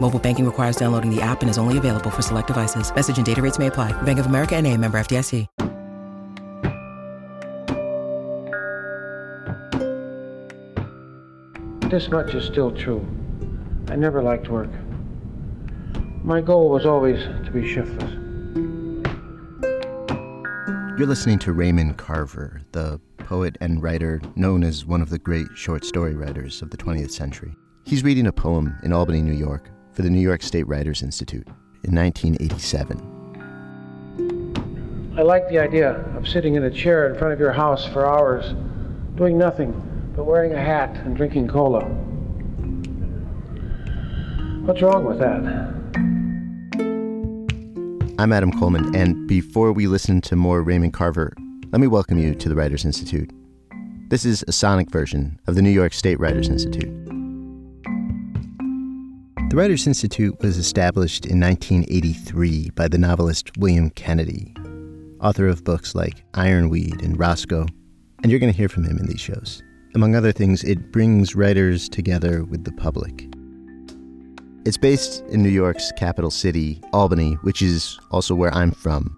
Mobile banking requires downloading the app and is only available for select devices. Message and data rates may apply. Bank of America and a member FDIC. This much is still true. I never liked work. My goal was always to be shiftless. You're listening to Raymond Carver, the poet and writer known as one of the great short story writers of the 20th century. He's reading a poem in Albany, New York, for the New York State Writers Institute in 1987. I like the idea of sitting in a chair in front of your house for hours, doing nothing but wearing a hat and drinking cola. What's wrong with that? I'm Adam Colman, and before we listen to more Raymond Carver, let me welcome you to the Writers Institute. This is a sonic version of the New York State Writers Institute. The Writers Institute was established in 1983 by the novelist William Kennedy, author of books like Ironweed and Roscoe, and you're going to hear from him in these shows. Among other things, it brings writers together with the public. It's based in New York's capital city, Albany, which is also where I'm from.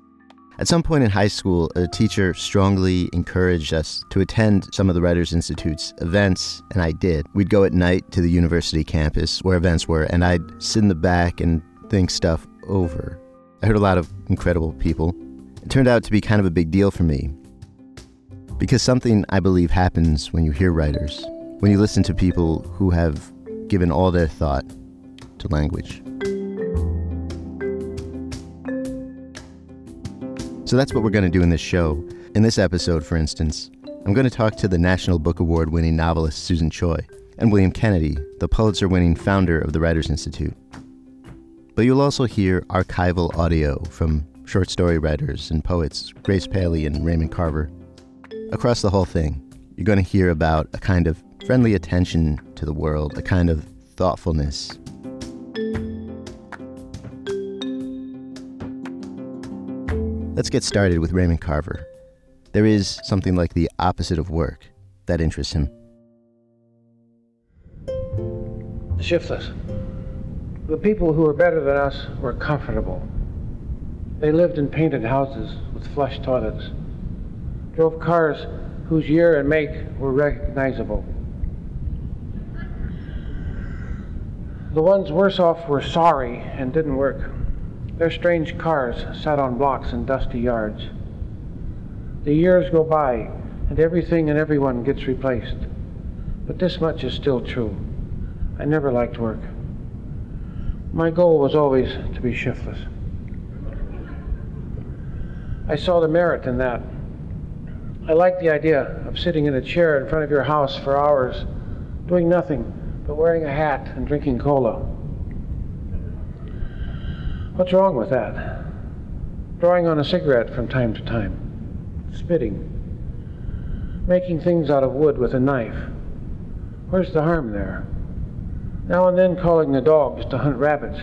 At some point in high school, a teacher strongly encouraged us to attend some of the Writers Institute's events, and I did. We'd go at night to the university campus where events were, and I'd sit in the back and think stuff over. I heard a lot of incredible people. It turned out to be kind of a big deal for me. Because something I believe happens when you hear writers, when you listen to people who have given all their thought to language. So that's what we're going to do in this show. In this episode, for instance, I'm going to talk to the National Book Award winning novelist Susan Choi and William Kennedy, the Pulitzer winning founder of the Writers Institute. But you'll also hear archival audio from short story writers and poets Grace Paley and Raymond Carver. Across the whole thing, you're going to hear about a kind of friendly attention to the world, a kind of thoughtfulness. Let's get started with Raymond Carver. There is something like the opposite of work that interests him. Shiftless. The people who were better than us were comfortable. They lived in painted houses with flush toilets, drove cars whose year and make were recognizable. The ones worse off were sorry and didn't work. Their strange cars sat on blocks in dusty yards. The years go by, and everything and everyone gets replaced. But this much is still true. I never liked work. My goal was always to be shiftless. I saw the merit in that. I liked the idea of sitting in a chair in front of your house for hours, doing nothing but wearing a hat and drinking cola. What's wrong with that? Drawing on a cigarette from time to time, spitting, making things out of wood with a knife. Where's the harm there? Now and then calling the dogs to hunt rabbits.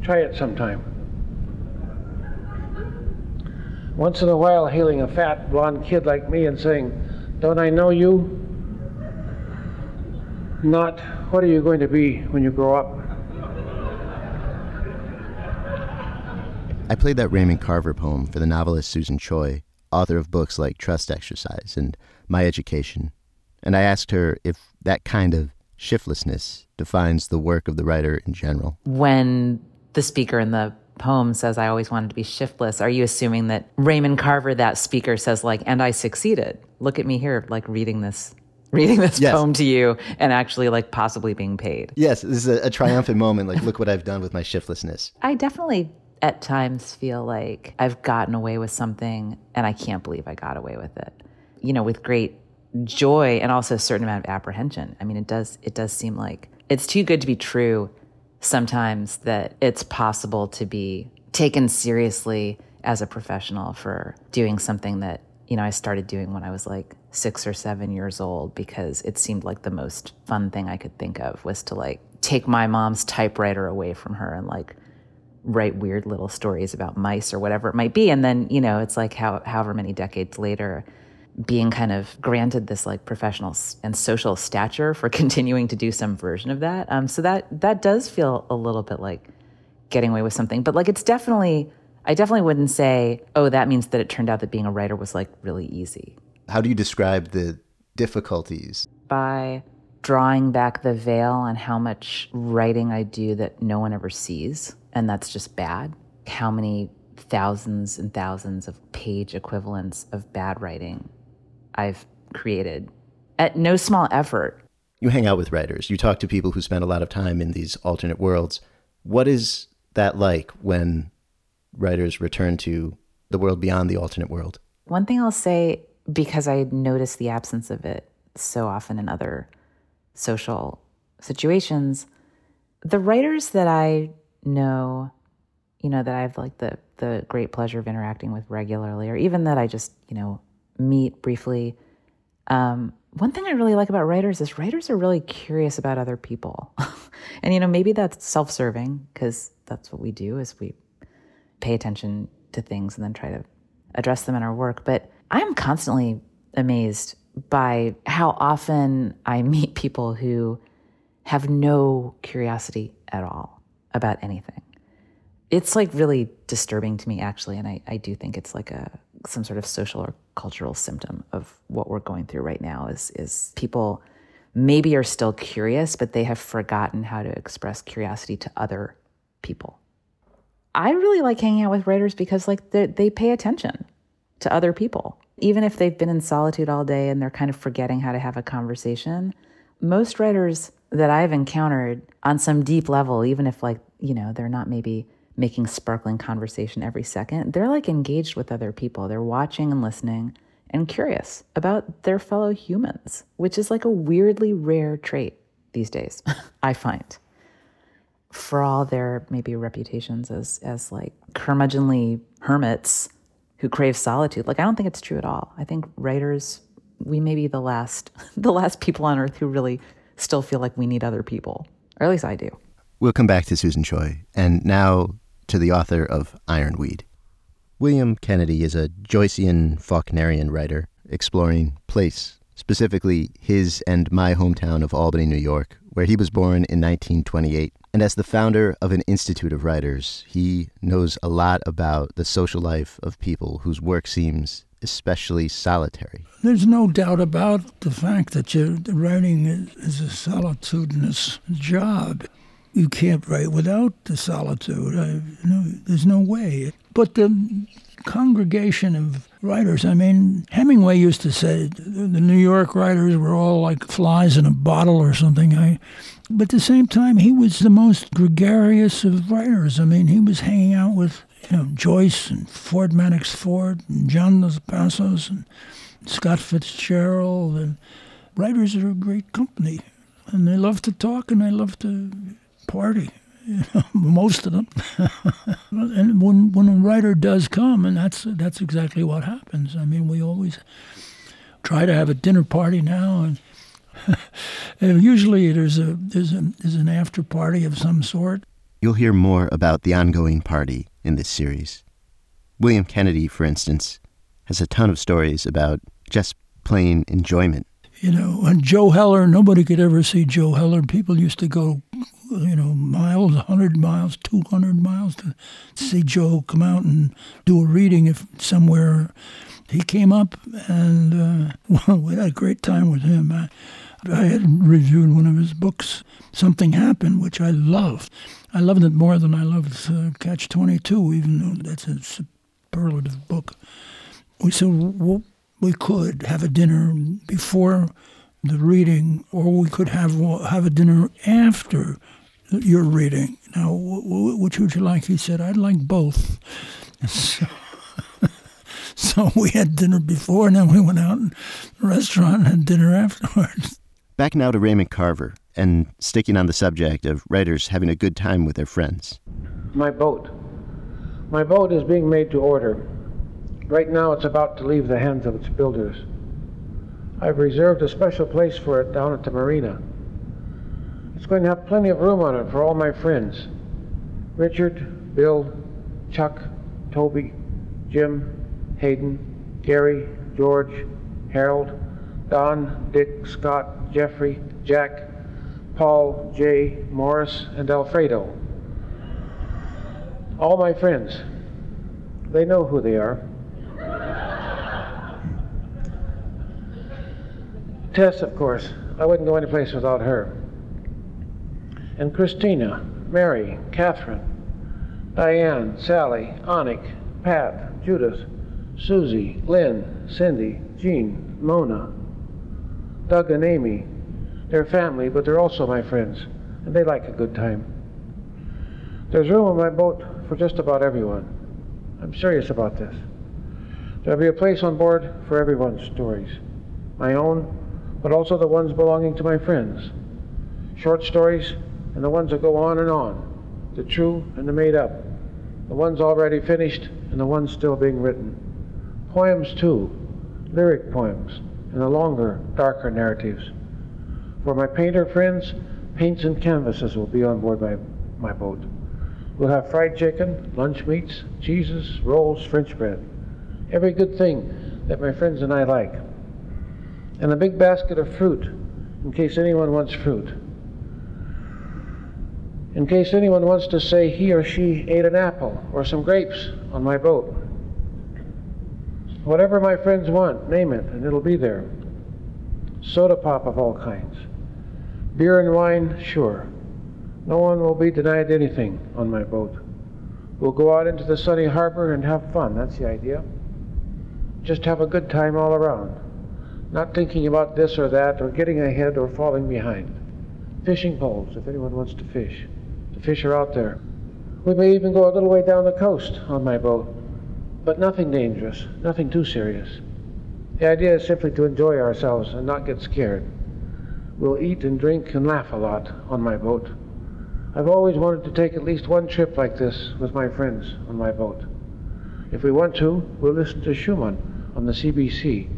Try it sometime. Once in a while, hailing a fat blonde kid like me and saying, Don't I know you? Not, What are you going to be when you grow up? I played that Raymond Carver poem for the novelist Susan Choi, author of books like Trust Exercise and My Education, and I asked her if that kind of shiftlessness defines the work of the writer in general. When the speaker in the poem says, I always wanted to be shiftless, are you assuming that Raymond Carver, that speaker, says, like, and I succeeded? Look at me here, like reading this reading this Yes. poem to you and actually like possibly being paid. Yes, this is a, a triumphant moment. Like, look what I've done with my shiftlessness. I definitely at times feel like I've gotten away with something and I can't believe I got away with it. You know, with great joy and also a certain amount of apprehension. I mean, it does it does seem like it's too good to be true sometimes that it's possible to be taken seriously as a professional for doing something that, you know, I started doing when I was like 6 or 7 years old because it seemed like the most fun thing I could think of was to like take my mom's typewriter away from her and like write weird little stories about mice or whatever it might be. And then, you know, it's like how, however many decades later, being kind of granted this like professional and social stature for continuing to do some version of that. Um, so that that does feel a little bit like getting away with something. But like it's definitely, I definitely wouldn't say, oh, that means that it turned out that being a writer was like really easy. How do you describe the difficulties? By drawing back the veil on how much writing I do that no one ever sees, and that's just bad. How many thousands and thousands of page equivalents of bad writing I've created at no small effort. You hang out with writers, you talk to people who spend a lot of time in these alternate worlds. What is that like when writers return to the world beyond the alternate world? One thing I'll say, because I notice the absence of it so often in other social situations, the writers that I know, you know, that I have like the the great pleasure of interacting with regularly, or even that I just, you know, meet briefly. Um, one thing I really like about writers is writers are really curious about other people, and you know, maybe that's self-serving because that's what we do is we pay attention to things and then try to address them in our work. But I'm constantly amazed by how often I meet people who have no curiosity at all about anything. It's like really disturbing to me actually, and I, I do think it's like a some sort of social or cultural symptom of what we're going through right now is is people maybe are still curious, but they have forgotten how to express curiosity to other people. I really like hanging out with writers because like they they pay attention to other people. Even if they've been in solitude all day and they're kind of forgetting how to have a conversation, most writers that I've encountered on some deep level, even if like, you know, they're not maybe making sparkling conversation every second, they're like engaged with other people. They're watching and listening and curious about their fellow humans, which is like a weirdly rare trait these days, I find for all their maybe reputations as as like curmudgeonly hermits who crave solitude. Like I don't think it's true at all. I think writers we may be the last the last people on earth who really still feel like we need other people. Or at least I do. We'll come back to Susan Choi, and now to the author of Ironweed. William Kennedy is a Joycean Faulknerian writer exploring place, specifically his and my hometown of Albany, New York, where he was born in 1928. And as the founder of an institute of writers, he knows a lot about the social life of people whose work seems especially solitary. There's no doubt about the fact that writing is, a solitudinous job. You can't write without the solitude. I, there's no way. But the congregation of writers, I mean, Hemingway used to say the the New York writers were all like flies in a bottle or something. I, but at the same time, he was the most gregarious of writers. I mean, he was hanging out with you know Joyce and Ford Madox Ford and John Dos Passos and Scott Fitzgerald and writers are a great company, and they love to talk and they love to party. You know, most of them. and when when a writer does come, and that's that's exactly what happens. I mean, we always try to have a dinner party now, and, and usually there's a there's a there's an after party of some sort. You'll hear more about the ongoing party in this series. William Kennedy, for instance, has a ton of stories about just plain enjoyment. You know, and Joe Heller, nobody could ever see Joe Heller. People used to go, you know, miles, 100 miles, 200 miles to see Joe come out and do a reading if somewhere. He came up and uh, well, we had a great time with him. I, I had reviewed one of his books, Something Happened, which I loved. I loved it more than I loved uh, Catch 22, even though that's a superlative book. We said, well, we could have a dinner before the reading, or we could have have a dinner after your reading. Now, which would you like? He said, I'd like both. So, so we had dinner before, and then we went out in the restaurant and had dinner afterwards. Back now to Raymond Carver, and sticking on the subject of writers having a good time with their friends. My boat. My boat is being made to order. Right now, it's about to leave the hands of its builders. I've reserved a special place for it down at the marina. It's going to have plenty of room on it for all my friends Richard, Bill, Chuck, Toby, Jim, Hayden, Gary, George, Harold, Don, Dick, Scott, Jeffrey, Jack, Paul, J. Morris, and Alfredo. All my friends. They know who they are. Tess, of course. I wouldn't go any place without her. And Christina, Mary, Catherine, Diane, Sally, Anik, Pat, Judith, Susie, Lynn, Cindy, Jean, Mona, Doug and Amy. They're family, but they're also my friends, and they like a good time. There's room on my boat for just about everyone. I'm serious about this. There'll be a place on board for everyone's stories. My own, but also the ones belonging to my friends. Short stories and the ones that go on and on. The true and the made up. The ones already finished and the ones still being written. Poems, too. Lyric poems and the longer, darker narratives. For my painter friends, paints and canvases will be on board my, my boat. We'll have fried chicken, lunch meats, cheeses, rolls, French bread. Every good thing that my friends and I like and a big basket of fruit in case anyone wants fruit. In case anyone wants to say he or she ate an apple or some grapes on my boat. Whatever my friends want, name it, and it'll be there. Soda pop of all kinds. Beer and wine, sure. No one will be denied anything on my boat. We'll go out into the sunny harbor and have fun. That's the idea. Just have a good time all around not thinking about this or that, or getting ahead or falling behind. Fishing poles, if anyone wants to fish. The fish are out there. We may even go a little way down the coast on my boat, but nothing dangerous, nothing too serious. The idea is simply to enjoy ourselves and not get scared. We'll eat and drink and laugh a lot on my boat. I've always wanted to take at least one trip like this with my friends on my boat. If we want to, we'll listen to Schumann on the CBC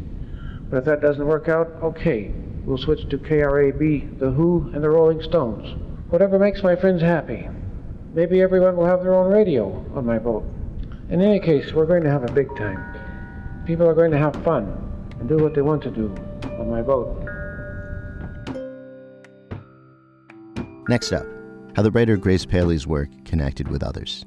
but if that doesn't work out, okay. We'll switch to KRAB, The Who, and the Rolling Stones. Whatever makes my friends happy. Maybe everyone will have their own radio on my boat. In any case, we're going to have a big time. People are going to have fun and do what they want to do on my boat. Next up, how the writer Grace Paley's work connected with others.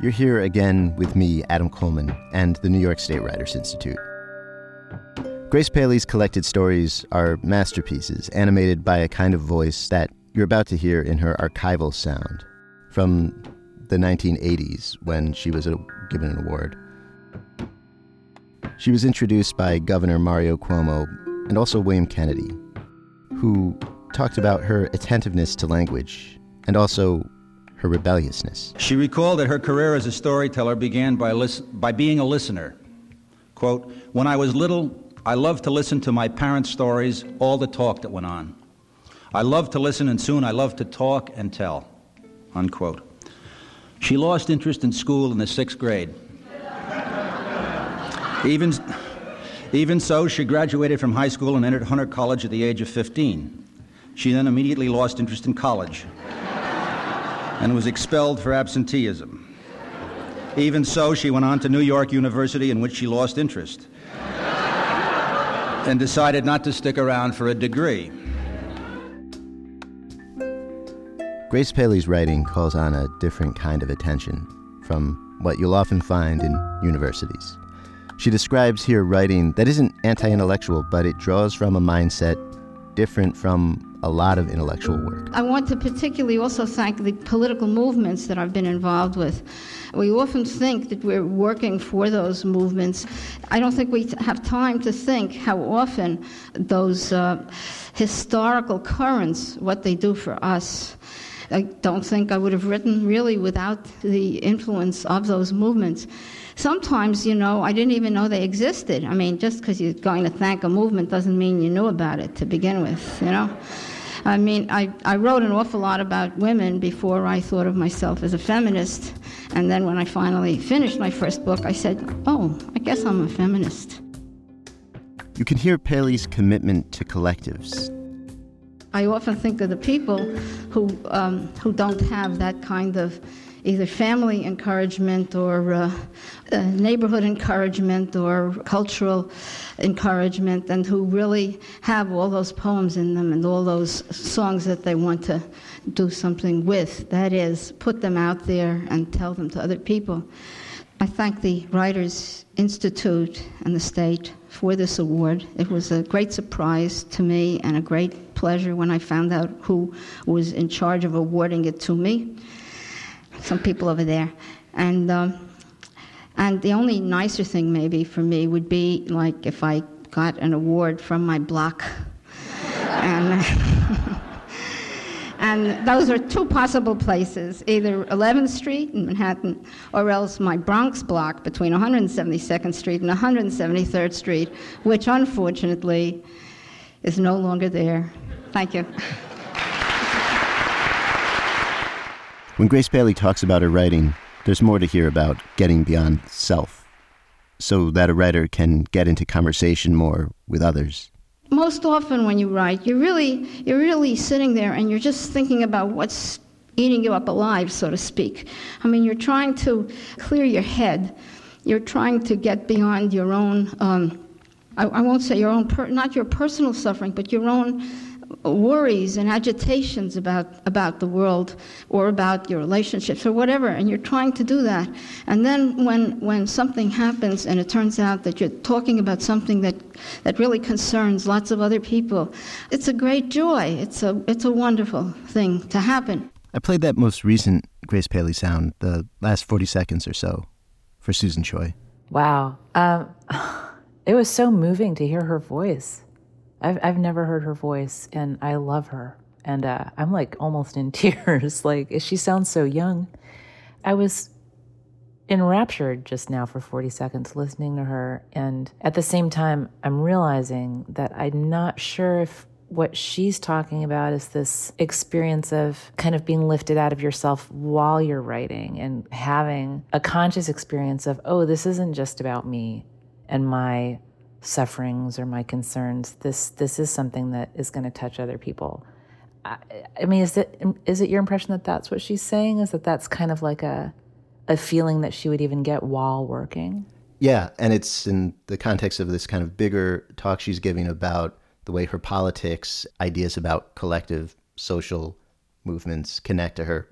You're here again with me, Adam Colman, and the New York State Writers Institute. Grace Paley's collected stories are masterpieces, animated by a kind of voice that you're about to hear in her archival sound from the 1980s when she was given an award. She was introduced by Governor Mario Cuomo and also William Kennedy, who talked about her attentiveness to language and also her rebelliousness. She recalled that her career as a storyteller began by, lis- by being a listener. Quote, When I was little, I loved to listen to my parents' stories, all the talk that went on. I loved to listen, and soon I loved to talk and tell. Unquote. She lost interest in school in the sixth grade. even, even so, she graduated from high school and entered Hunter College at the age of 15. She then immediately lost interest in college and was expelled for absenteeism. Even so, she went on to New York University, in which she lost interest and decided not to stick around for a degree. Grace Paley's writing calls on a different kind of attention from what you'll often find in universities. She describes here writing that isn't anti intellectual, but it draws from a mindset different from a lot of intellectual work. I want to particularly also thank the political movements that I've been involved with. We often think that we're working for those movements. I don't think we have time to think how often those uh, historical currents, what they do for us. I don't think I would have written really without the influence of those movements. Sometimes, you know, I didn't even know they existed. I mean, just because you're going to thank a movement doesn't mean you knew about it to begin with, you know? I mean, I, I wrote an awful lot about women before I thought of myself as a feminist. And then when I finally finished my first book, I said, oh, I guess I'm a feminist. You can hear Paley's commitment to collectives, I often think of the people who, um, who don't have that kind of either family encouragement or uh, uh, neighborhood encouragement or cultural encouragement, and who really have all those poems in them and all those songs that they want to do something with. That is, put them out there and tell them to other people. I thank the Writers Institute and the state for this award. It was a great surprise to me and a great pleasure when I found out who was in charge of awarding it to me. Some people over there. And, um, and the only nicer thing, maybe, for me would be like if I got an award from my block. and. And those are two possible places either 11th Street in Manhattan or else my Bronx block between 172nd Street and 173rd Street, which unfortunately is no longer there. Thank you. When Grace Paley talks about her writing, there's more to hear about getting beyond self so that a writer can get into conversation more with others most often when you write, you're really, you're really sitting there and you're just thinking about what's eating you up alive, so to speak. I mean, you're trying to clear your head. You're trying to get beyond your own, um, I, I, won't say your own, per, not your personal suffering, but your own worries and agitations about, about the world or about your relationships or whatever, and you're trying to do that. And then when, when something happens and it turns out that you're talking about something that, that really concerns lots of other people, it's a great joy. It's a, it's a wonderful thing to happen. I played that most recent Grace Paley sound, the last 40 seconds or so, for Susan Choi. Wow. Um, it was so moving to hear her voice. I've I've never heard her voice, and I love her. And uh, I'm like almost in tears. like she sounds so young. I was enraptured just now for 40 seconds listening to her, and at the same time, I'm realizing that I'm not sure if what she's talking about is this experience of kind of being lifted out of yourself while you're writing and having a conscious experience of, oh, this isn't just about me and my sufferings or my concerns. This this is something that is going to touch other people. I, I, mean, is it is it your impression that that's what she's saying? Is that that's kind of like a a feeling that she would even get while working? Yeah, and it's in the context of this kind of bigger talk she's giving about the way her politics, ideas about collective social movements connect to her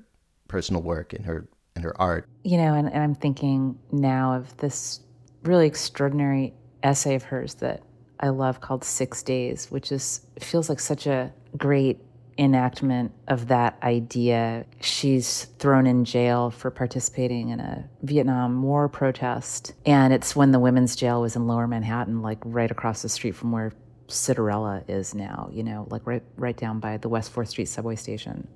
personal work and her and her art. You know, and, and I'm thinking now of this really extraordinary essay of hers that I love called Six Days, which is feels like such a great enactment of that idea. She's thrown in jail for participating in a Vietnam War protest. And it's when the women's jail was in lower Manhattan, like right across the street from where Citarella is now, you know, like right right down by the West 4th Street subway station.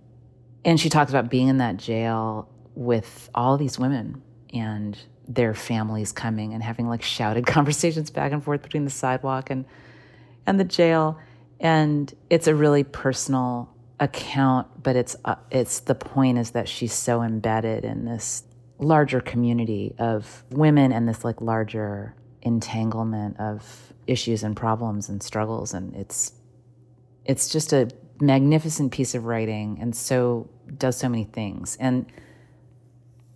And she talks about being in that jail with all these women and their families coming and having like shouted conversations back and forth between the sidewalk and and the jail. And it's a really personal account but it's uh, it's the point is that she's so embedded in this larger community of women and this like larger entanglement of issues and problems and struggles. And it's it's just a magnificent piece of writing and so does so many things. And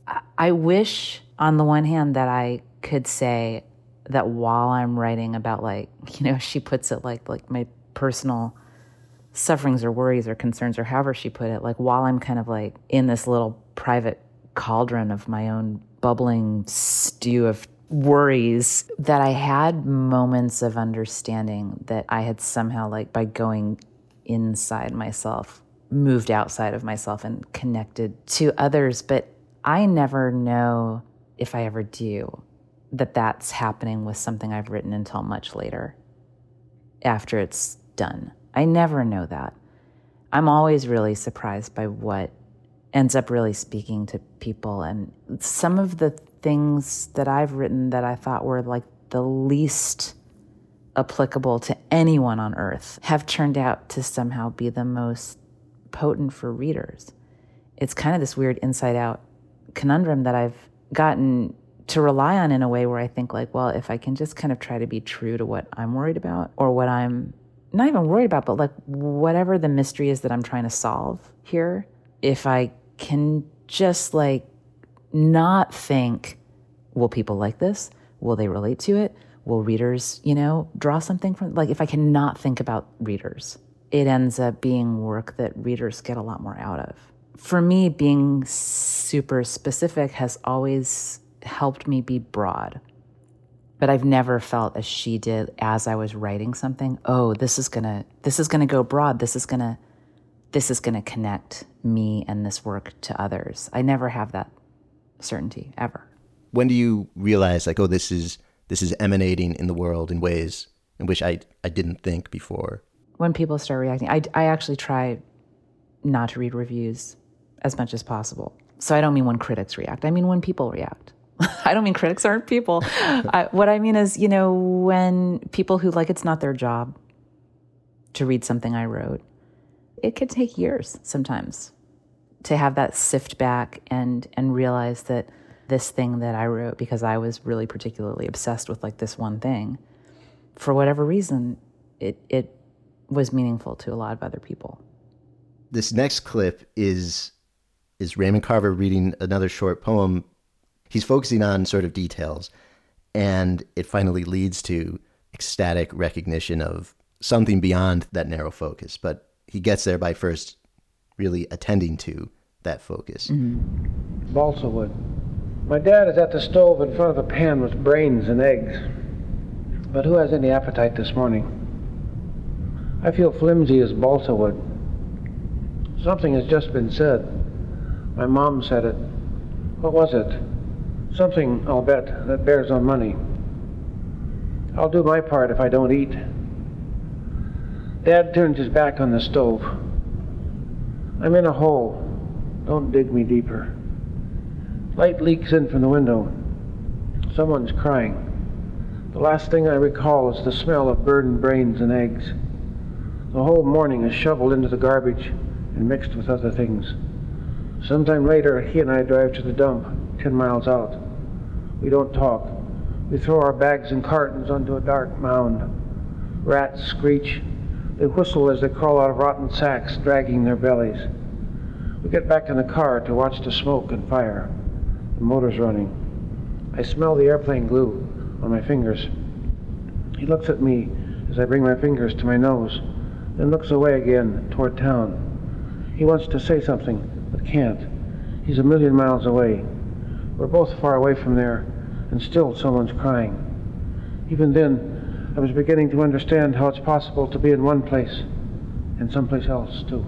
I, I wish on the one hand, that I could say that while I'm writing about, like, you know, she puts it like, like my personal sufferings or worries or concerns or however she put it, like while I'm kind of like in this little private cauldron of my own bubbling stew of worries, that I had moments of understanding that I had somehow, like, by going inside myself, moved outside of myself and connected to others. But I never know if I ever do that that's happening with something I've written until much later after it's done. I never know that. I'm always really surprised by what ends up really speaking to people. And some of the things that I've written that I thought were like the least applicable to anyone on earth have turned out to somehow be the most potent for readers. It's kind of this weird inside out conundrum that I've gotten to rely on in a way where I think, like, well, if I can just kind of try to be true to what I'm worried about or what I'm not even worried about, but like whatever the mystery is that I'm trying to solve here, if I can just like not think, will people like this? Will they relate to it? Will readers, you know, draw something from like if I cannot think about readers, it ends up being work that readers get a lot more out of. For me, being super specific has always helped me be broad but I've never felt as she did as I was writing something. Oh, this is gonna this is gonna go broad. This is gonna this is gonna connect me and this work to others. I never have that certainty ever. When do you realize like, oh, this is this is emanating in the world in ways in which I I didn't think before? When people start reacting, I I actually try not to read reviews as much as possible. So I don't mean when critics react. I mean when people react. I don't mean critics aren't people. I, what I mean is, you know, when people who like it's not their job to read something I wrote, it could take years sometimes to have that sift back and and realize that this thing that I wrote because I was really particularly obsessed with like this one thing, for whatever reason, it it was meaningful to a lot of other people. This next clip is is Raymond Carver reading another short poem he's focusing on sort of details, and it finally leads to ecstatic recognition of something beyond that narrow focus. But he gets there by first really attending to that focus. Mm-hmm. Balsa wood. My dad is at the stove in front of a pan with brains and eggs. But who has any appetite this morning? I feel flimsy as balsa wood. Something has just been said. My mom said it. What was it? Something, I'll bet, that bears on money. I'll do my part if I don't eat. Dad turns his back on the stove. I'm in a hole. Don't dig me deeper. Light leaks in from the window. Someone's crying. The last thing I recall is the smell of burned brains and eggs. The whole morning is shoveled into the garbage and mixed with other things. Sometime later, he and I drive to the dump, ten miles out. We don't talk. We throw our bags and cartons onto a dark mound. Rats screech. They whistle as they crawl out of rotten sacks, dragging their bellies. We get back in the car to watch the smoke and fire. The motor's running. I smell the airplane glue on my fingers. He looks at me as I bring my fingers to my nose, then looks away again toward town. He wants to say something, can't. He's a million miles away. We're both far away from there, and still someone's crying. Even then, I was beginning to understand how it's possible to be in one place and someplace else too.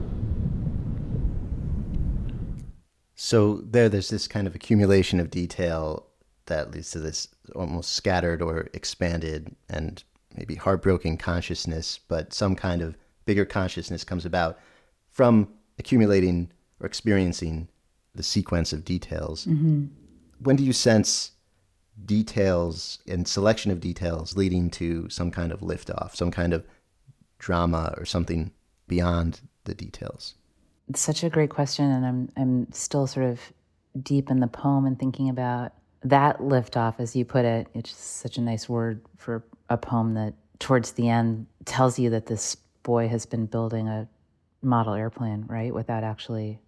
So there, there's this kind of accumulation of detail that leads to this almost scattered or expanded and maybe heartbroken consciousness, but some kind of bigger consciousness comes about from accumulating or experiencing the sequence of details. Mm-hmm. When do you sense details and selection of details leading to some kind of liftoff, some kind of drama or something beyond the details? It's such a great question, and I'm I'm still sort of deep in the poem and thinking about that liftoff, as you put it. It's such a nice word for a poem that towards the end tells you that this boy has been building a model airplane, right, without actually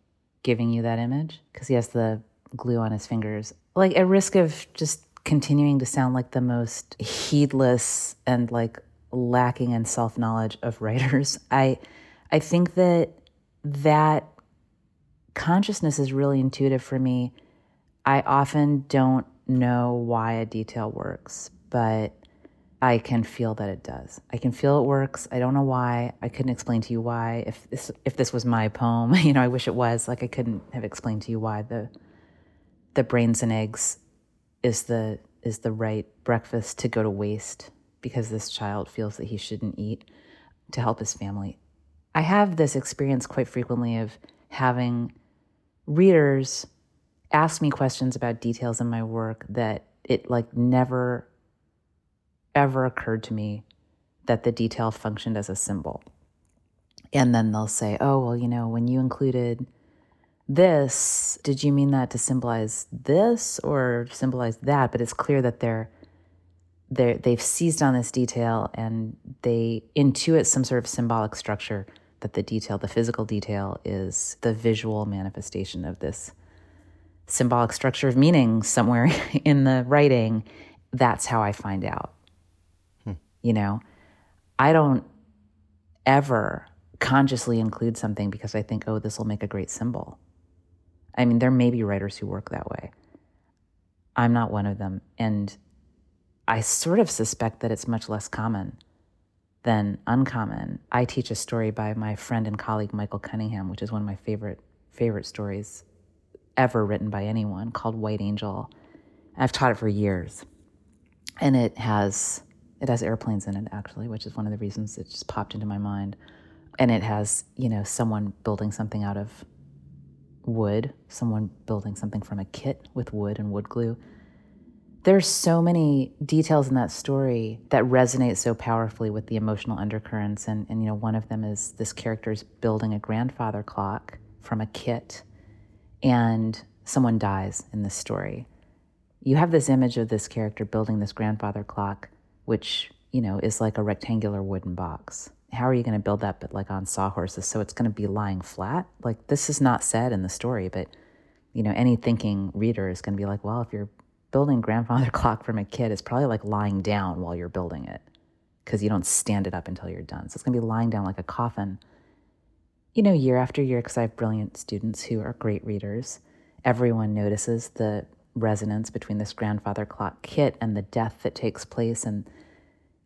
giving you that image, because he has the glue on his fingers like at risk of just continuing to sound like the most heedless and like lacking in self-knowledge of writers, I I think that that consciousness is really intuitive for me. I often don't know why a detail works, but I can feel that it does. I can feel it works. I don't know why. I couldn't explain to you why. If this if this was my poem, you know, I wish it was. Like I couldn't have explained to you why the the brains and eggs is the is the right breakfast to go to waste because this child feels that he shouldn't eat to help his family. I have this experience quite frequently of having readers ask me questions about details in my work that it like never ever occurred to me that the detail functioned as a symbol. And then they'll say, oh, well, you know, when you included this, did you mean that to symbolize this or symbolize that? But it's clear that they're, they're they've seized on this detail and they intuit some sort of symbolic structure that the detail, the physical detail, is the visual manifestation of this symbolic structure of meaning somewhere in the writing. That's how I find out. You know, I don't ever consciously include something because I think, oh, this will make a great symbol. I mean, there may be writers who work that way. I'm not one of them. And I sort of suspect that it's much less common than uncommon. I teach a story by my friend and colleague Michael Cunningham, which is one of my favorite favorite stories ever written by anyone, called White Angel. I've taught it for years. And it has it has airplanes in it, actually, which is one of the reasons it just popped into my mind. And it has, you know, someone building something out of wood, someone building something from a kit with wood and wood glue. There's so many details in that story that resonate so powerfully with the emotional undercurrents. And, and, you know, one of them is this character is building a grandfather clock from a kit, and someone dies in this story. You have this image of this character building this grandfather clock which, you know, is like a rectangular wooden box. How are you going to build that but like on sawhorses so it's going to be lying flat? Like this is not said in the story, but you know, any thinking reader is going to be like, well, if you're building grandfather clock from a kid, it's probably like lying down while you're building it because you don't stand it up until you're done. So it's going to be lying down like a coffin. You know, year after year, because I have brilliant students who are great readers, everyone notices the resonance between this grandfather clock kit and the death that takes place and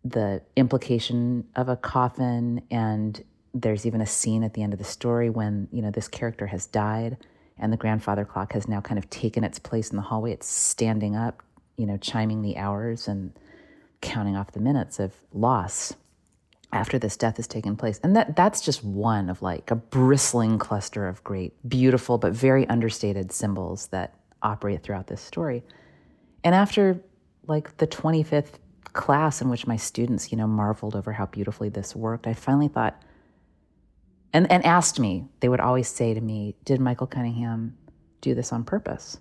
the implication of a coffin and there's even a scene at the end of the story when you know this character has died and the grandfather clock has now kind of taken its place in the hallway it's standing up you know chiming the hours and counting off the minutes of loss after this death has taken place and that that's just one of like a bristling cluster of great beautiful but very understated symbols that operate throughout this story. And after like the 25th class in which my students, you know, marveled over how beautifully this worked, I finally thought, and, and asked me, they would always say to me, Did Michael Cunningham do this on purpose?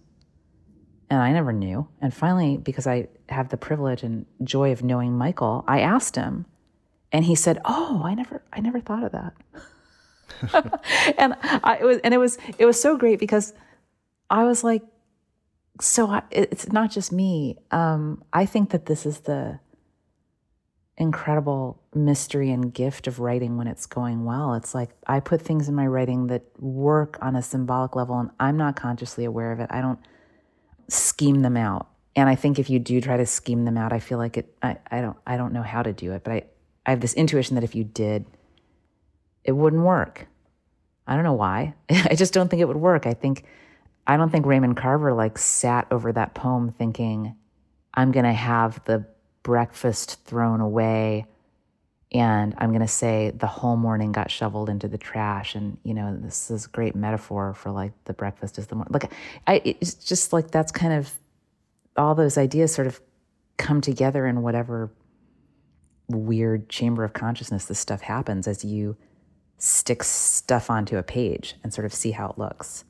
And I never knew. And finally, because I have the privilege and joy of knowing Michael, I asked him. And he said, Oh, I never I never thought of that. and I, it was and it was it was so great because I was like, so I, it's not just me. Um, I think that this is the incredible mystery and gift of writing when it's going well. It's like I put things in my writing that work on a symbolic level and I'm not consciously aware of it. I don't scheme them out. And I think if you do try to scheme them out, I feel like it I, I don't I don't know how to do it, but I, I have this intuition that if you did, it wouldn't work. I don't know why. I just don't think it would work. I think I don't think Raymond Carver like sat over that poem thinking, I'm going to have the breakfast thrown away and I'm going to say the whole morning got shoveled into the trash. And, you know, this is a great metaphor for like the breakfast is the morning. Like, I, it's just like that's kind of all those ideas sort of come together in whatever weird chamber of consciousness this stuff happens as you stick stuff onto a page and sort of see how it looks.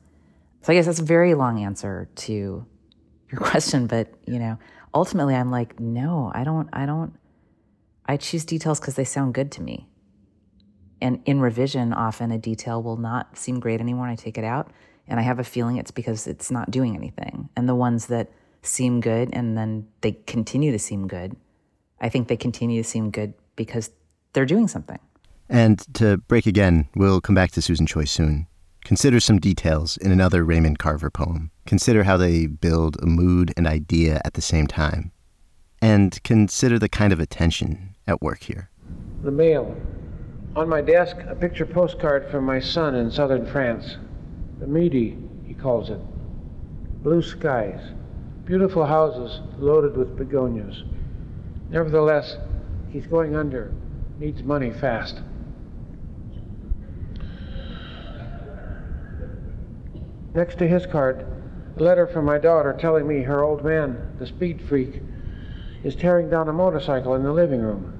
So I guess that's a very long answer to your question, but you know, ultimately I'm like, no, I don't, I don't, I choose details because they sound good to me. And in revision, often a detail will not seem great anymore. And I take it out and I have a feeling it's because it's not doing anything. And the ones that seem good and then they continue to seem good. I think they continue to seem good because they're doing something. And to break again, we'll come back to Susan Choi soon. Consider some details in another Raymond Carver poem. Consider how they build a mood and idea at the same time. And consider the kind of attention at work here. The mail. On my desk, a picture postcard from my son in southern France. The Midi, he calls it. Blue skies, beautiful houses loaded with begonias. Nevertheless, he's going under, needs money fast. Next to his card, a letter from my daughter telling me her old man, the speed freak, is tearing down a motorcycle in the living room.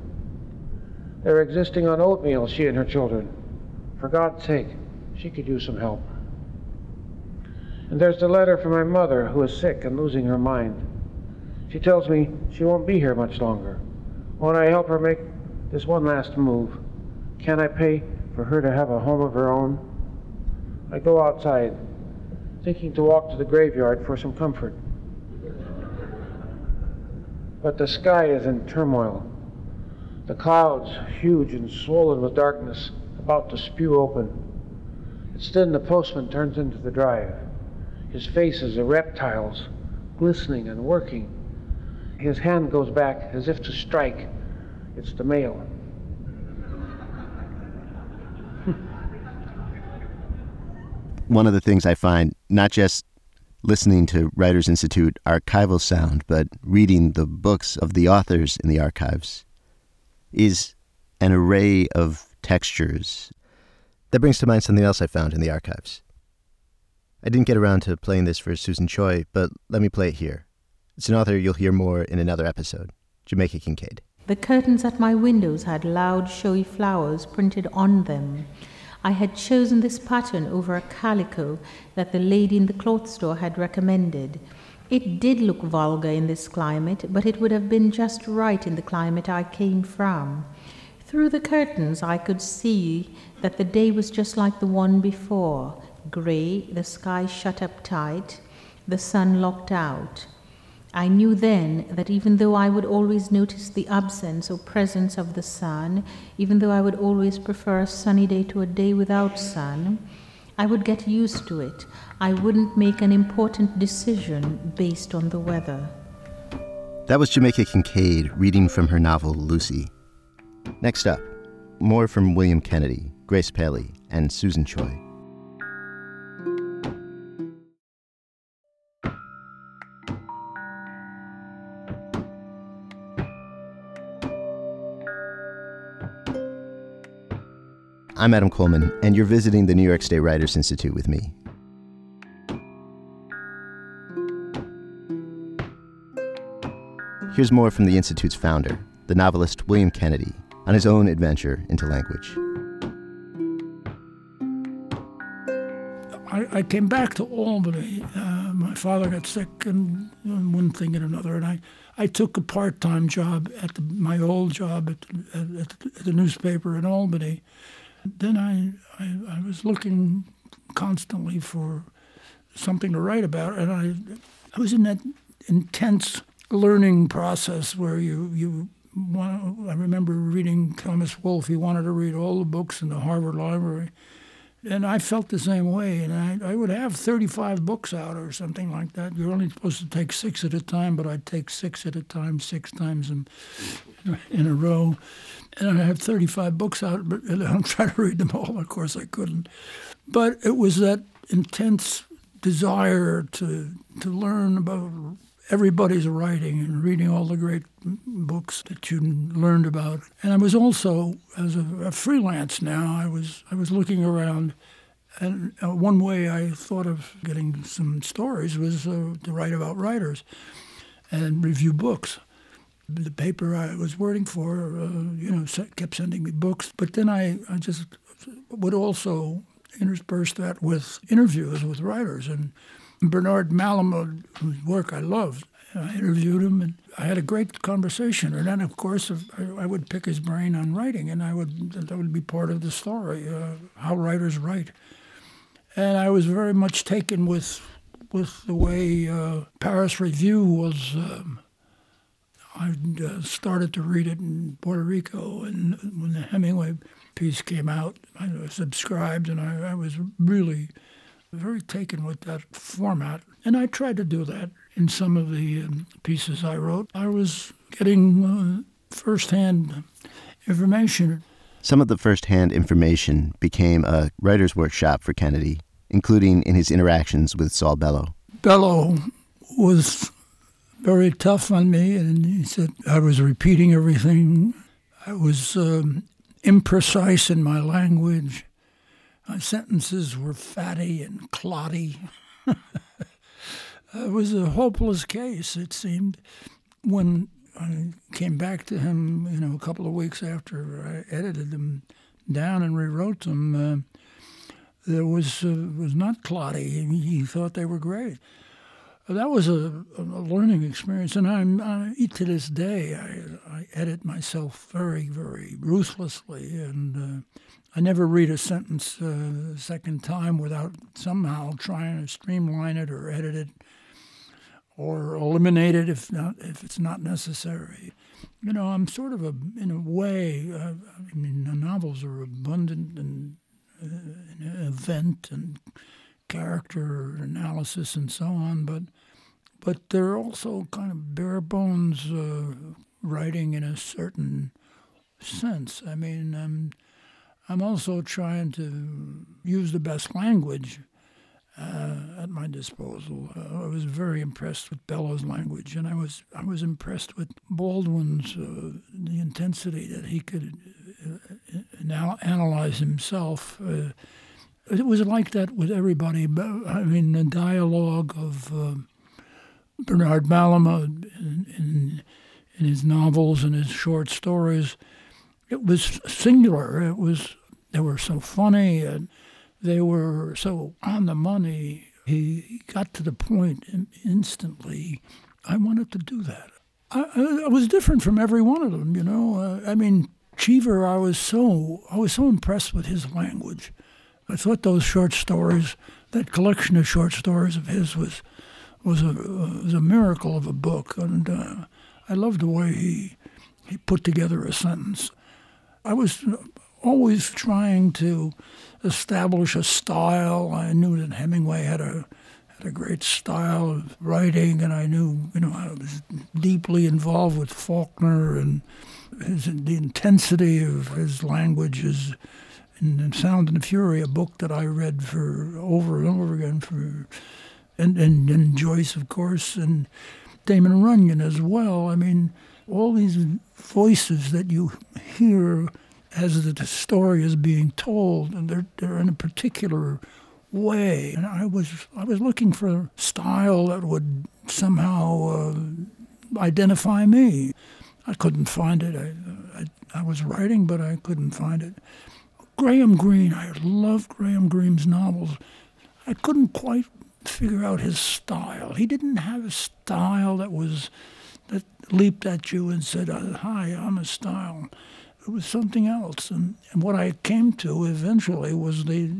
They're existing on oatmeal, she and her children. For God's sake, she could use some help. And there's the letter from my mother, who is sick and losing her mind. She tells me she won't be here much longer. Won't I help her make this one last move? Can I pay for her to have a home of her own? I go outside thinking to walk to the graveyard for some comfort. But the sky is in turmoil. The clouds, huge and swollen with darkness, about to spew open. It's then the postman turns into the drive. His face is a reptile's, glistening and working. His hand goes back as if to strike. It's the mail. One of the things I find, not just listening to Writers Institute archival sound, but reading the books of the authors in the archives, is an array of textures. That brings to mind something else I found in the archives. I didn't get around to playing this for Susan Choi, but let me play it here. It's an author you'll hear more in another episode Jamaica Kincaid. The curtains at my windows had loud, showy flowers printed on them I had chosen this pattern over a calico that the lady in the cloth store had recommended. It did look vulgar in this climate, but it would have been just right in the climate I came from. Through the curtains, I could see that the day was just like the one before grey, the sky shut up tight, the sun locked out. I knew then that even though I would always notice the absence or presence of the sun, even though I would always prefer a sunny day to a day without sun, I would get used to it. I wouldn't make an important decision based on the weather. That was Jamaica Kincaid reading from her novel Lucy. Next up, more from William Kennedy, Grace Paley, and Susan Choi. I'm Adam Colman, and you're visiting the New York State Writers Institute with me. Here's more from the Institute's founder, the novelist William Kennedy, on his own adventure into language. I, I came back to Albany. Uh, my father got sick, and, and, one thing and another, and I, I took a part-time job at the, my old job at, at, at the newspaper in Albany then I, I, I was looking constantly for something to write about, and I, I was in that intense learning process where you you want. I remember reading Thomas Wolfe. He wanted to read all the books in the Harvard Library, and I felt the same way. And I, I would have 35 books out or something like that. You're only supposed to take six at a time, but I'd take six at a time, six times in, in a row and I have 35 books out, but I'm trying to read them all. Of course, I couldn't. But it was that intense desire to to learn about everybody's writing and reading all the great books that you learned about. And I was also, as a, a freelance now, I was I was looking around, and uh, one way I thought of getting some stories was uh, to write about writers and review books the paper I was working for, uh, you know, kept sending me books. But then I, I just would also intersperse that with interviews with writers. And Bernard Malamud, whose work I loved, I interviewed him, and I had a great conversation. And then, of course, I, would pick his brain on writing, and I would that would be part of the story, uh, how writers write. And I was very much taken with with the way uh, Paris Review was. Um, I uh, started to read it in Puerto Rico, and when the Hemingway piece came out, I subscribed, and I, I was really very taken with that format. And I tried to do that in some of the um, pieces I wrote. I was getting uh, firsthand information. Some of the firsthand information became a writer's workshop for Kennedy, including in his interactions with Saul Bellow. Bellow was very tough on me, and he said I was repeating everything. I was um, imprecise in my language. My sentences were fatty and clotty. it was a hopeless case, it seemed. When I came back to him, you know, a couple of weeks after I edited them down and rewrote them, uh, there was uh, was not clotty. He thought they were great. That was a, a learning experience, and I'm I, to this day I, I, edit myself very, very ruthlessly, and uh, I never read a sentence uh, a second time without somehow trying to streamline it or edit it or eliminate it if not if it's not necessary. You know, I'm sort of a in a way. Uh, I mean, the novels are abundant in, uh, in event and character analysis and so on, but but they're also kind of bare bones uh, writing in a certain sense. I mean, um, I'm also trying to use the best language uh, at my disposal. Uh, I was very impressed with Bellow's language, and I was I was impressed with Baldwin's uh, the intensity that he could uh, anal- analyze himself. It was like that with everybody. I mean, the dialogue of uh, Bernard Malamud in, in, in his novels and his short stories, it was singular. It was they were so funny and they were so on the money. He got to the point instantly. I wanted to do that. I, I, was different from every one of them, you know. Uh, I mean, Cheever, I was so I was so impressed with his language. I thought those short stories, that collection of short stories of his, was was a was a miracle of a book, and uh, I loved the way he he put together a sentence. I was always trying to establish a style. I knew that Hemingway had a had a great style of writing, and I knew you know I was deeply involved with Faulkner and his, the intensity of his language is in Sound and Fury, a book that I read for over and over again for and, and, and Joyce, of course, and Damon Runyon as well. I mean, all these voices that you hear as the story is being told, and they're they're in a particular way. And I was I was looking for a style that would somehow uh, identify me. I couldn't find it. I, I, I was writing, but I couldn't find it. Graham Greene, I loved Graham Greene's novels. I couldn't quite figure out his style. He didn't have a style that was that leaped at you and said, uh, "Hi, I'm a style." it was something else. And, and what I came to eventually was the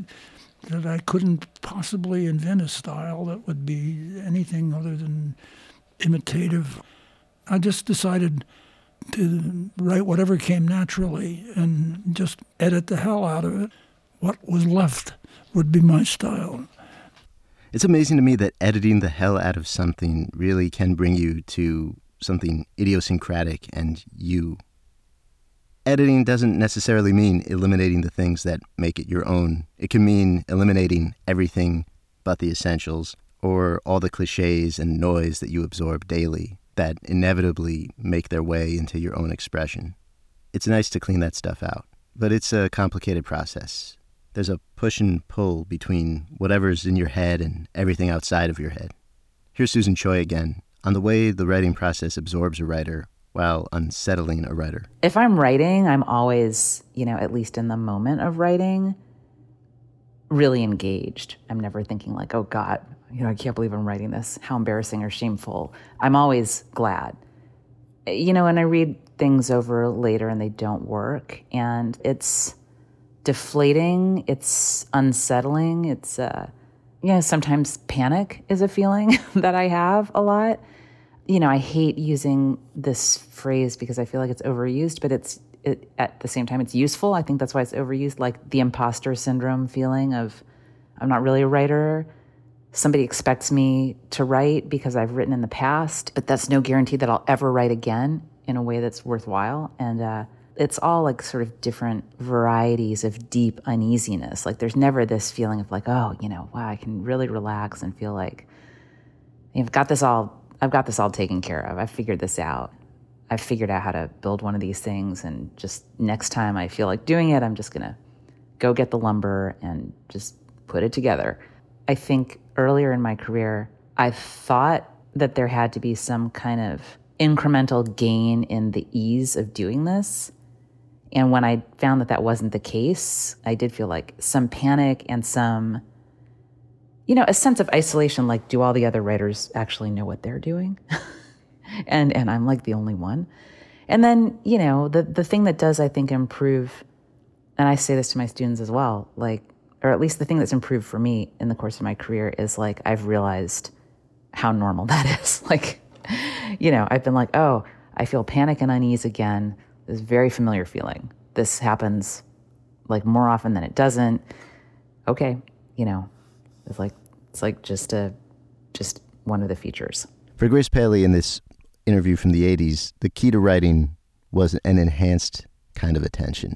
that I couldn't possibly invent a style that would be anything other than imitative. I just decided to write whatever came naturally and just edit the hell out of it. What was left would be my style. It's amazing to me that editing the hell out of something really can bring you to something idiosyncratic and you editing doesn't necessarily mean eliminating the things that make it your own. It can mean eliminating everything but the essentials or all the cliches and noise that you absorb daily that inevitably make their way into your own expression. It's nice to clean that stuff out, but it's a complicated process. There's a push and pull between whatever's in your head and everything outside of your head. Here's Susan Choi again on the way the writing process absorbs a writer while unsettling a writer? If I'm writing, I'm always, you know, at least in the moment of writing, really engaged. I'm never thinking like, oh God, you know, I can't believe I'm writing this. How embarrassing or shameful. I'm always glad. You know, and I read things over later and they don't work. And it's deflating, it's unsettling, it's uh you know, sometimes panic is a feeling that I have a lot. You know, I hate using this phrase because I feel like it's overused, but it's it, at the same time it's useful. I think that's why it's overused, like the imposter syndrome feeling of I'm not really a writer. Somebody expects me to write because I've written in the past, but that's no guarantee that I'll ever write again in a way that's worthwhile. And uh, it's all like sort of different varieties of deep uneasiness. Like there's never this feeling of like, oh, you know, wow, I can really relax and feel like I've got this all I've got this all taken care of. I've figured this out. I've figured out how to build one of these things and just next time I feel like doing it, I'm just to go get the lumber and just put it together. I think earlier in my career, I thought that there had to be some kind of incremental gain in the ease of doing this. And when I found that that wasn't the case, I did feel like some panic and some, you know, a sense of isolation like, do all the other writers actually know what they're doing? and and I'm like the only one. And then, you know, the the thing that does I think improve and I say this to my students as well, like or at least the thing that's improved for me in the course of my career is like I've realized how normal that is. like, you know, I've been like, oh, I feel panic and unease again this very familiar feeling. This happens like more often than it doesn't. Okay, you know, it's like it's like just a just one of the features. For Grace Paley in this interview from the 80s, the key to writing was an enhanced kind of attention.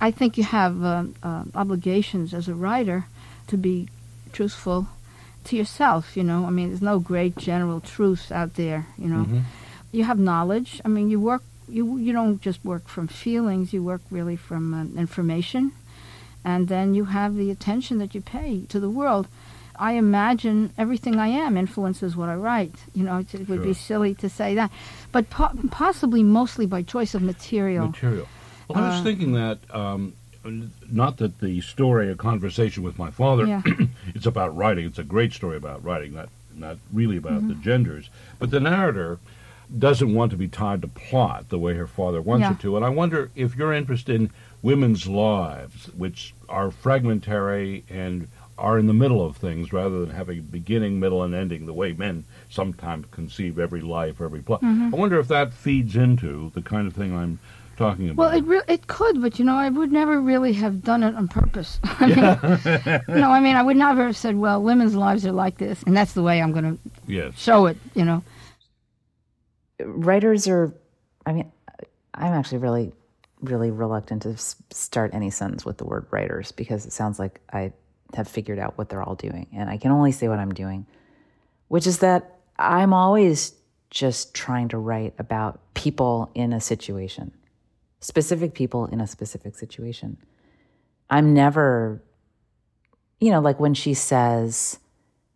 I think you have uh, uh, obligations as a writer to be truthful to yourself, you know. I mean, there's no great general truth out there, you know. Mm-hmm. You have knowledge. I mean, you work you you don't just work from feelings. You work really from uh, information, and then you have the attention that you pay to the world. I imagine everything I am influences what I write. You know, it, it would be silly to say that, but po- possibly mostly by choice of material. Material. Well, I was uh, thinking that. Um, not that the story, a conversation with my father, yeah. it's about writing. It's a great story about writing, not not really about mm-hmm. the genders. But the narrator doesn't want to be tied to plot the way her father wants yeah. her to. And I wonder if you're interested in women's lives, which are fragmentary and are in the middle of things rather than having beginning, middle, and ending the way men sometimes conceive every life, every plot. Mm-hmm. I wonder if that feeds into the kind of thing I'm talking about. Well, it re- it could, but you know, I would never really have done it on purpose. I mean, no, I mean, I would never have said, "Well, women's lives are like this, and that's the way I'm going to yes. show it." You know writers are, I mean, I'm actually really, really reluctant to start any sentence with the word writers because it sounds like I have figured out what they're all doing. And I can only say what I'm doing, which is that I'm always just trying to write about people in a situation, specific people in a specific situation. I'm never, you know, like when she says,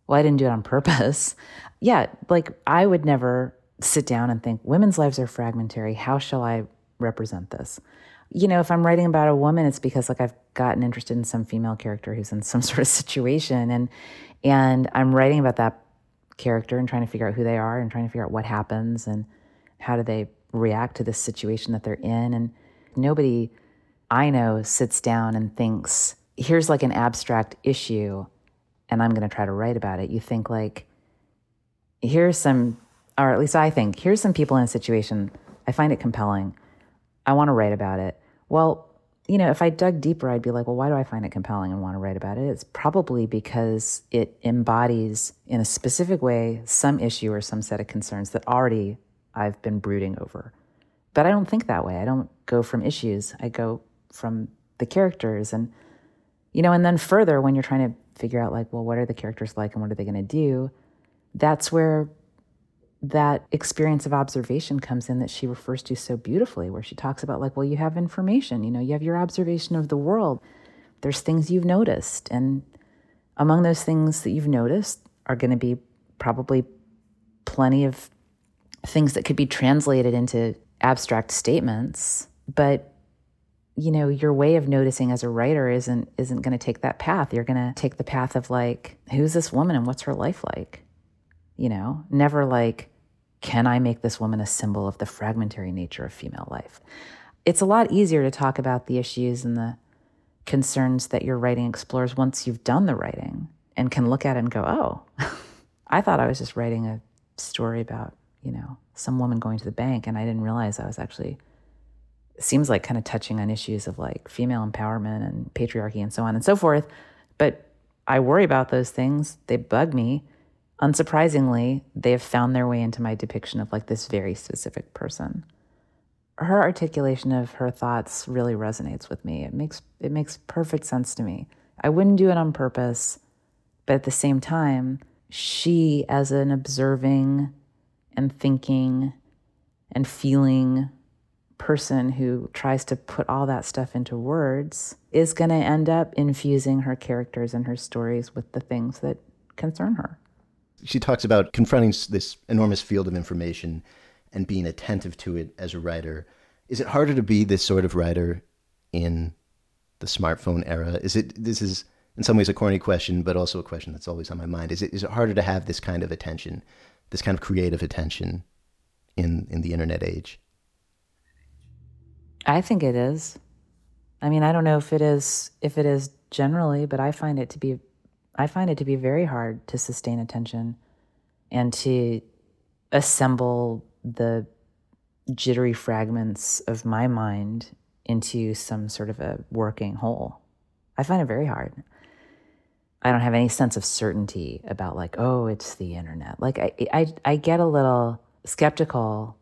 well, I didn't do it on purpose. yeah, like I would never sit down and think women's lives are fragmentary. How shall I represent this? You know, if I'm writing about a woman, it's because like I've gotten interested in some female character who's in some sort of situation and and I'm writing about that character and trying to figure out who they are and trying to figure out what happens and how do they react to this situation that they're in and nobody I know sits down and thinks, here's like an abstract issue and I'm going to try to write about it. You think like here's some or at least I think, here's some people in a situation. I find it compelling. I want to write about it. Well, you know, if I dug deeper, I'd be like, well, why do I find it compelling and want to write about it? It's probably because it embodies in a specific way some issue or some set of concerns that already I've been brooding over. But I don't think that way. I don't go from issues, I go from the characters. And, you know, and then further, when you're trying to figure out, like, well, what are the characters like and what are they going to do? That's where that experience of observation comes in that she refers to so beautifully, where she talks about, like, well, you have information, you know, you have your observation of the world. There's things you've noticed. And among those things that you've noticed are going to be probably plenty of things that could be translated into abstract statements. But you know your way of noticing as a writer isn't isn't going to take that path you're going to take the path of like who's this woman and what's her life like you know, never like, can I make this woman a symbol of the fragmentary nature of female life? It's a lot easier to talk about the issues and the concerns that your writing explores once you've done the writing. and can look at it and go, oh, I thought I was just writing a story about, you know, some woman going to the bank. And I didn't realize I was actually, seems like kind of touching on issues of like female empowerment and patriarchy and so on and so forth. But I worry about those things. They bug me. Unsurprisingly, they have found their way into my depiction of like this very specific person. Her articulation of her thoughts really resonates with me. It makes it makes perfect sense to me. I wouldn't do it on purpose, but at the same time, she as an observing and thinking and feeling person who tries to put all that stuff into words is going to end up infusing her characters and her stories with the things that concern her. She talks about confronting this enormous field of information and being attentive to it as a writer. Is it harder to be this sort of writer in the smartphone era? Is it this is in some ways a corny question, but also a question that's always on my mind. Is it is it harder to have this kind of attention, this kind of creative attention in in the internet age? I think it is. I mean, I don't know if it is if it is generally, but I find it to be I find it to be very hard to sustain attention and to assemble the jittery fragments of my mind into some sort of a working whole. I find it very hard. I don't have any sense of certainty about like, oh, it's the internet. Like I I I get a little skeptical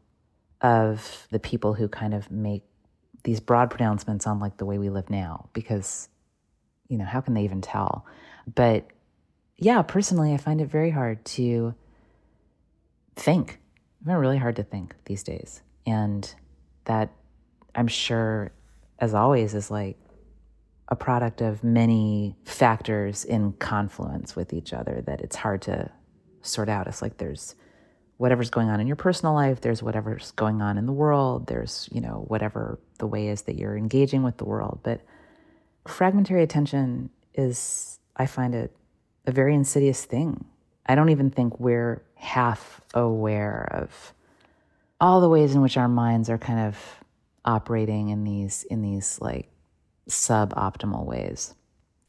of the people who kind of make these broad pronouncements on like the way we live now because you know how can they even tell? But yeah personally i find it very hard to think. I find it really hard to think these days. And that i'm sure as always is like a product of many factors in confluence with each other that it's hard to sort out it's like there's whatever's going on in your personal life, there's whatever's going on in the world, there's, you know, whatever the way is that you're engaging with the world. But fragmentary attention is, I find it a very insidious thing. I don't even think we're half aware of all the ways in which our minds are kind of operating in these in these like suboptimal ways.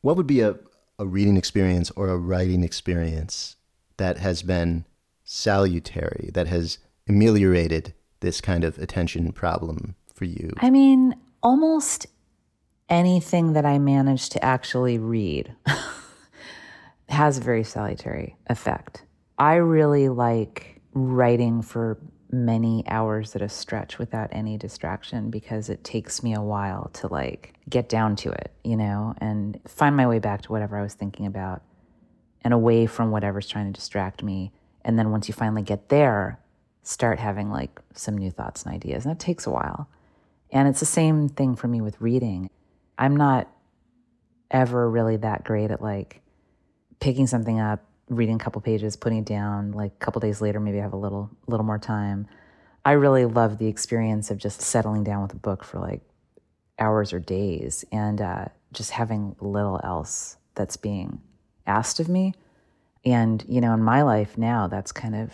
What would be a, a reading experience or a writing experience that has been salutary that has ameliorated this kind of attention problem for you? I mean, almost anything that I manage to actually read has a very salutary effect. I really like writing for many hours at a stretch without any distraction because it takes me a while to like get down to it, you know, and find my way back to whatever I was thinking about and away from whatever's trying to distract me and then once you finally get there, start having like some new thoughts and ideas. And that takes a while. And it's the same thing for me with reading. I'm not ever really that great at like picking something up, reading a couple pages, putting it down, like a couple days later, maybe I have a little little more time. I really love the experience of just settling down with a book for like hours or days and uh, just having little else that's being asked of me and, you know, in my life now, that's kind of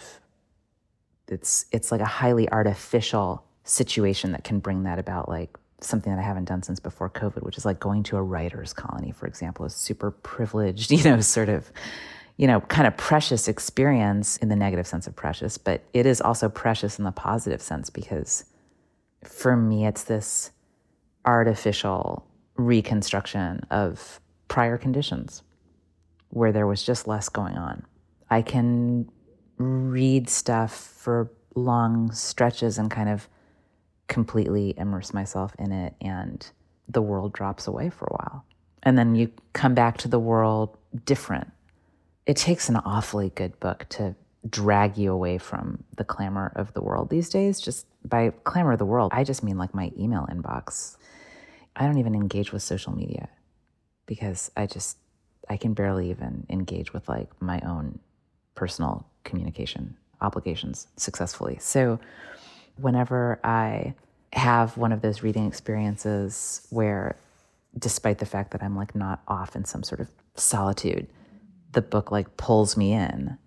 it's it's like a highly artificial situation that can bring that about like something that I haven't done since before COVID, which is like going to a writer's colony, for example, a super privileged, you know, sort of, you know, kind of precious experience in the negative sense of precious, but it is also precious in the positive sense because for me, it's this artificial reconstruction of prior conditions where there was just less going on. I can read stuff for long stretches and kind of completely immerse myself in it, and the world drops away for a while. And then you come back to the world different. It takes an awfully good book to drag you away from the clamor of the world these days. Just by clamor of the world, I just mean like my email inbox. I don't even engage with social media because I just I can barely even engage with like my own personal communication obligations successfully. So whenever I have one of those reading experiences where despite the fact that I'm like not off in some sort of solitude, the book like pulls me in.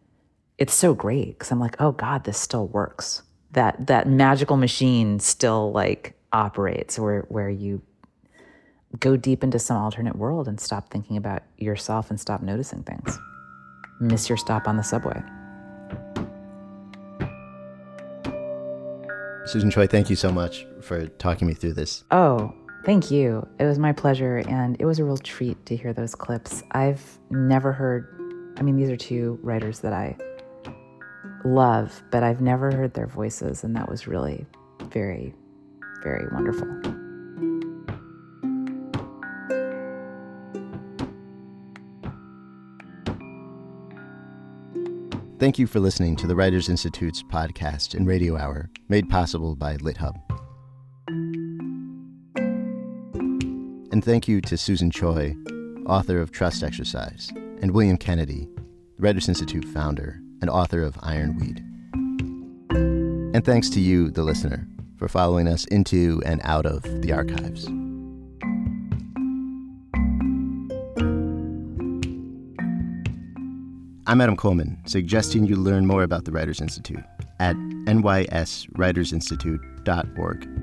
It's so great because I'm like, oh God, this still works. That that magical machine still like operates where where you go deep into some alternate world and stop thinking about yourself and stop noticing things. Miss your stop on the subway. Susan Choi, thank you so much for talking me through this. Oh, thank you. It was my pleasure, and it was a real treat to hear those clips. I've never heard, I mean, these are two writers that I love, but I've never heard their voices, and that was really very, very wonderful. Thank you for listening to the Writers Institute's podcast and radio hour, made possible by LitHub. And thank you to Susan Choi, author of Trust Exercise, and William Kennedy, the Writers Institute founder and author of Ironweed. And thanks to you, the listener, for following us into and out of the archives. I'm Adam Colman, suggesting you learn more about the Writers Institute at nyswritersinstitute.org.